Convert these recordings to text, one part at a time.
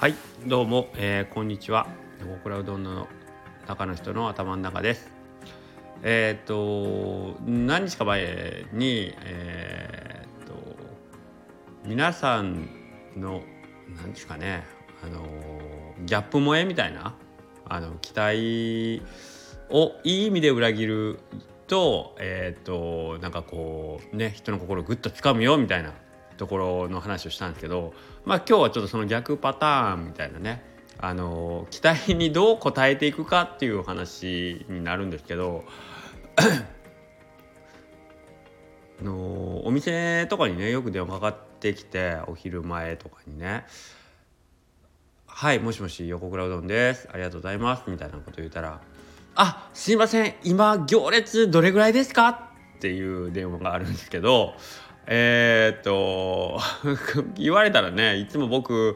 はいどうも、えー、こんにちは。横倉うどんの中の人の頭の中です。えっ、と何日か前にえっ、と皆さんの何ですかねあのギャップ萌えみたいなあの期待をいい意味で裏切るとえっ、となんかこうね人の心をぐっと掴むよみたいなところの話をしたんですけど、まあ、今日はちょっとその逆パターンみたいなねあの期待にどう応えていくかっていう話になるんですけどのお店とかにねよく電話かかってきてお昼前とかにね「はいもしもし横倉うどんですありがとうございます」みたいなこと言ったら「あすいません今行列どれぐらいですか?」っていう電話があるんですけどえー、っと 言われたらねいつも僕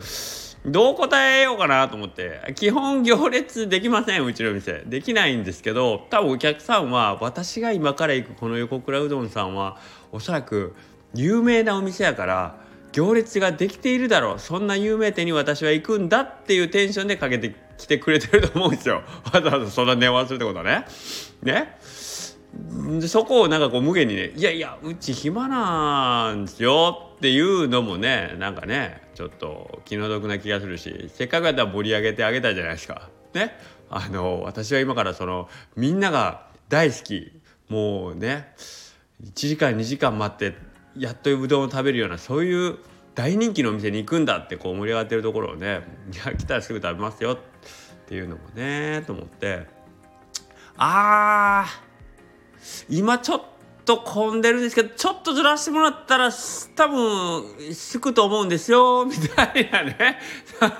どう答えようかなと思って基本行列できませんうちの店。できないんですけど多分お客さんは私が今から行くこの横倉うどんさんはおそらく有名なお店やから行列ができているだろう。そんな有名店に私は行くんだっていうテンションでかけてきてくれてると思うんですよ。わざわざそんな電話するってことはね。ね。そこをなんかこう無限にね「いやいやうち暇なんですよ」っていうのもねなんかねちょっと気の毒な気がするしせっかくやったら盛り上げてあげたじゃないですか。ねあの私は今からそのみんなが大好きもうね1時間2時間待ってやっとうどんを食べるようなそういう大人気のお店に行くんだってこう盛り上がってるところをねいや来たらすぐ食べますよっていうのもねと思ってあー今ちょっと混んでるんですけどちょっとずらしてもらったら多分すくと思うんですよ みたいなね。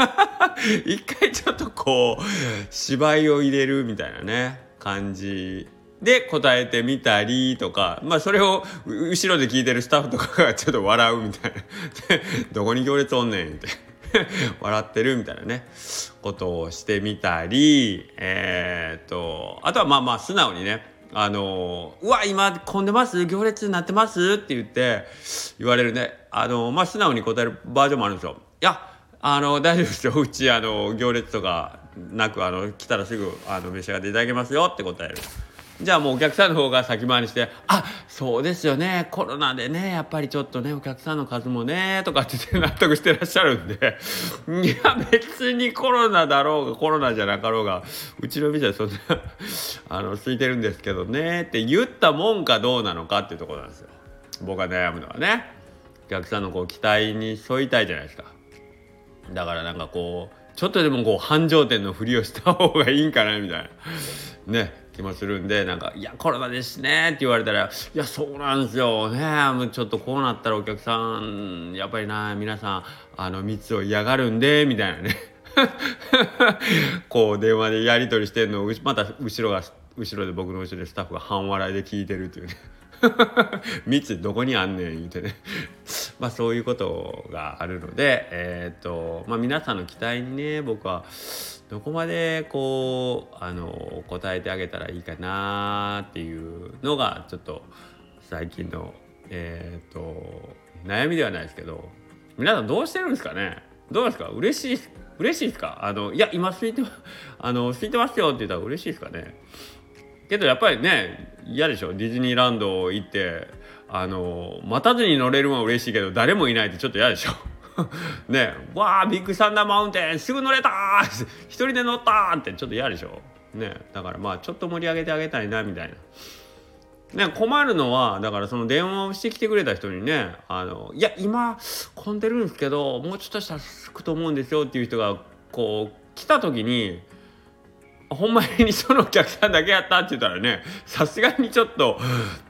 一回ちょっとこう芝居を入れるみたいなね感じ。で答えてみたりとかまあそれを後ろで聞いてるスタッフとかがちょっと笑うみたいな。どこに行列おんねんって。笑ってるみたいなねことをしてみたりえー、っとあとはまあまあ素直にねあのうわ今混んでます？行列になってます？って言って言われるね。あのまあ素直に答えるバージョンもあるんですよ。いやあの大丈夫ですよ。うちあの行列とかなくあの来たらすぐあの召し上がっていただけますよって答える。じゃあもうお客さんの方が先回りして「あそうですよね。コロナでねやっぱりちょっとねお客さんの数もね」とかって納得してらっしゃるんで。いや別にコロナだろうがコロナじゃなかろうがうちの店はそんなあの空いてるんですけどねって言ったもんかどうなのかっていうところなんですよ。僕が悩むのはね。お客さんのこう期待に沿いたいじゃないですか。だからなんかこうちょっとでもこう繁盛店のふりをした方がいいんかなみたいな。ね。気もするんでなんか「いやコロナですね」って言われたら「いやそうなんですよ。ねもうちょっとこうなったらお客さんやっぱりな皆さんあの密を嫌がるんで」みたいなね。こう電話でやり取りしてんのをまた後ろが後ろで僕の後ろでスタッフが半笑いで聞いてるっていうね。密どこにあんねん言うてね。まあそういうことがあるのでえっ、とまあ皆さんの期待にね僕はどこまでこうあの答えてあげたらいいかなっていうのがちょっと最近のえっ、と悩みではないですけど皆さんどうしてるんですかね？どうですか？嬉しい嬉しいですか？あのいや今空いてあの空いてますよって言ったら嬉しいですかね？けどやっぱりね嫌でしょ？ディズニーランド行ってあの待たずに乗れるのは嬉しいけど誰もいないってちょっと嫌でしょ。ね。わあビッグサンダーマウンテンすぐ乗れた一人で乗ったってちょっと嫌でしょ。ね。だからまあちょっと盛り上げてあげたいなみたいな。ね、困るのはだからその電話をしてきてくれた人にね「あのいや今混んでるんですけどもうちょっとしたらすくと思うんですよ」っていう人がこう来た時にほんまにそのお客さんだけやったって言ったらねさすがにちょっと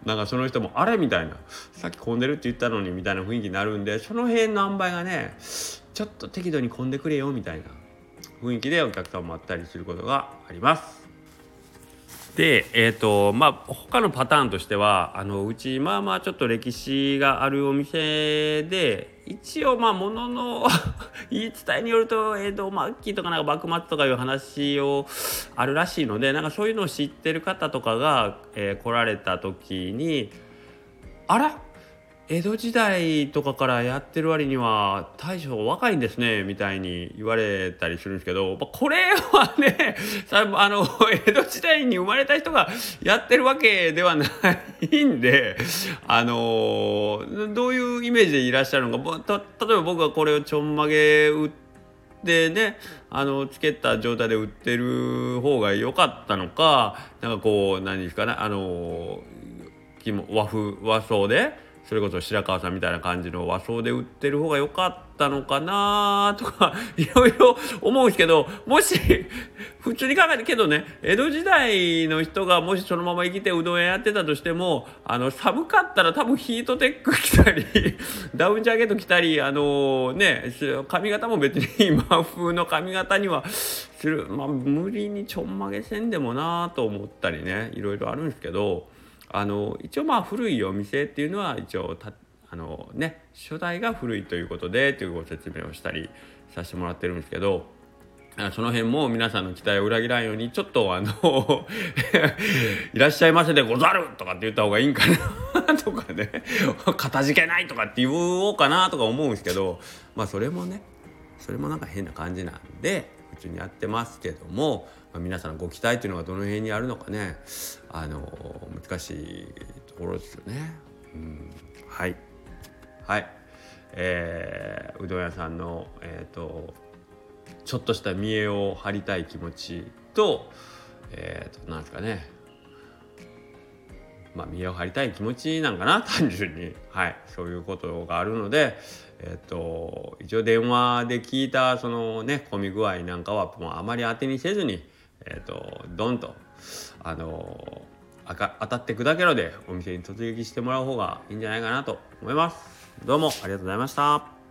なんかその人もあれみたいなさっき混んでるって言ったのにみたいな雰囲気になるんでその辺の塩梅がねちょっと適度に混んでくれよみたいな雰囲気でお客さんもあったりすることがあります。でえーとまあ他のパターンとしてはあのうちまあまあちょっと歴史があるお店で一応まあものの 言い伝えによると江戸末期とかなんか幕末とかいう話をあるらしいのでなんかそういうのを知ってる方とかが、えー、来られた時にあら？江戸時代とかからやってる割には大将若いんですねみたいに言われたりするんですけどこれはねあの江戸時代に生まれた人がやってるわけではないんであのどういうイメージでいらっしゃるのか例えば僕がこれをちょんまげ売ってねあのつけた状態で売ってる方が良かったのかなんかこう何ですかねあの和風和装で。それこそ白川さんみたいな感じの和装で売ってる方が良かったのかなとか いろいろ思うんですけどもし 普通に考えてけどね江戸時代の人がもしそのまま生きてうどん屋やってたとしてもあの寒かったら多分ヒートテック着たり ダウンジャケット着たりあのね髪型も別に今風の髪型にはするまあ無理にちょんまげせんでもなと思ったりねいろいろあるんですけど。あの一応まあ古いお店っていうのは一応たあのね初代が古いということでというご説明をしたりさせてもらってるんですけどその辺も皆さんの期待を裏切らんようにちょっとあの いらっしゃいませでござるとかって言った方がいいんかな とかねかたじけないとかって言おうかなとか思うんですけどまあそれもねそれもなんか変な感じなんで普通にやってますけどもまあ、皆さんご期待というのがどの辺にあるのかねあの難しいところですよね。うん、はい。はい。えー、うどん屋さんの、えーと、ちょっとした見栄を張りたい気持ちと,、えーと、なんですかね。まあ見栄を張りたい気持ちなんかな 単純にはいそういうことがあるのでえっ、と一応電話で聞いたそのね混み具合なんかはもうあまり当てにせずにえっ、とドンとあの当たって砕けろでお店に突撃してもらう方がいいんじゃないかなと思います。どうもありがとうございました。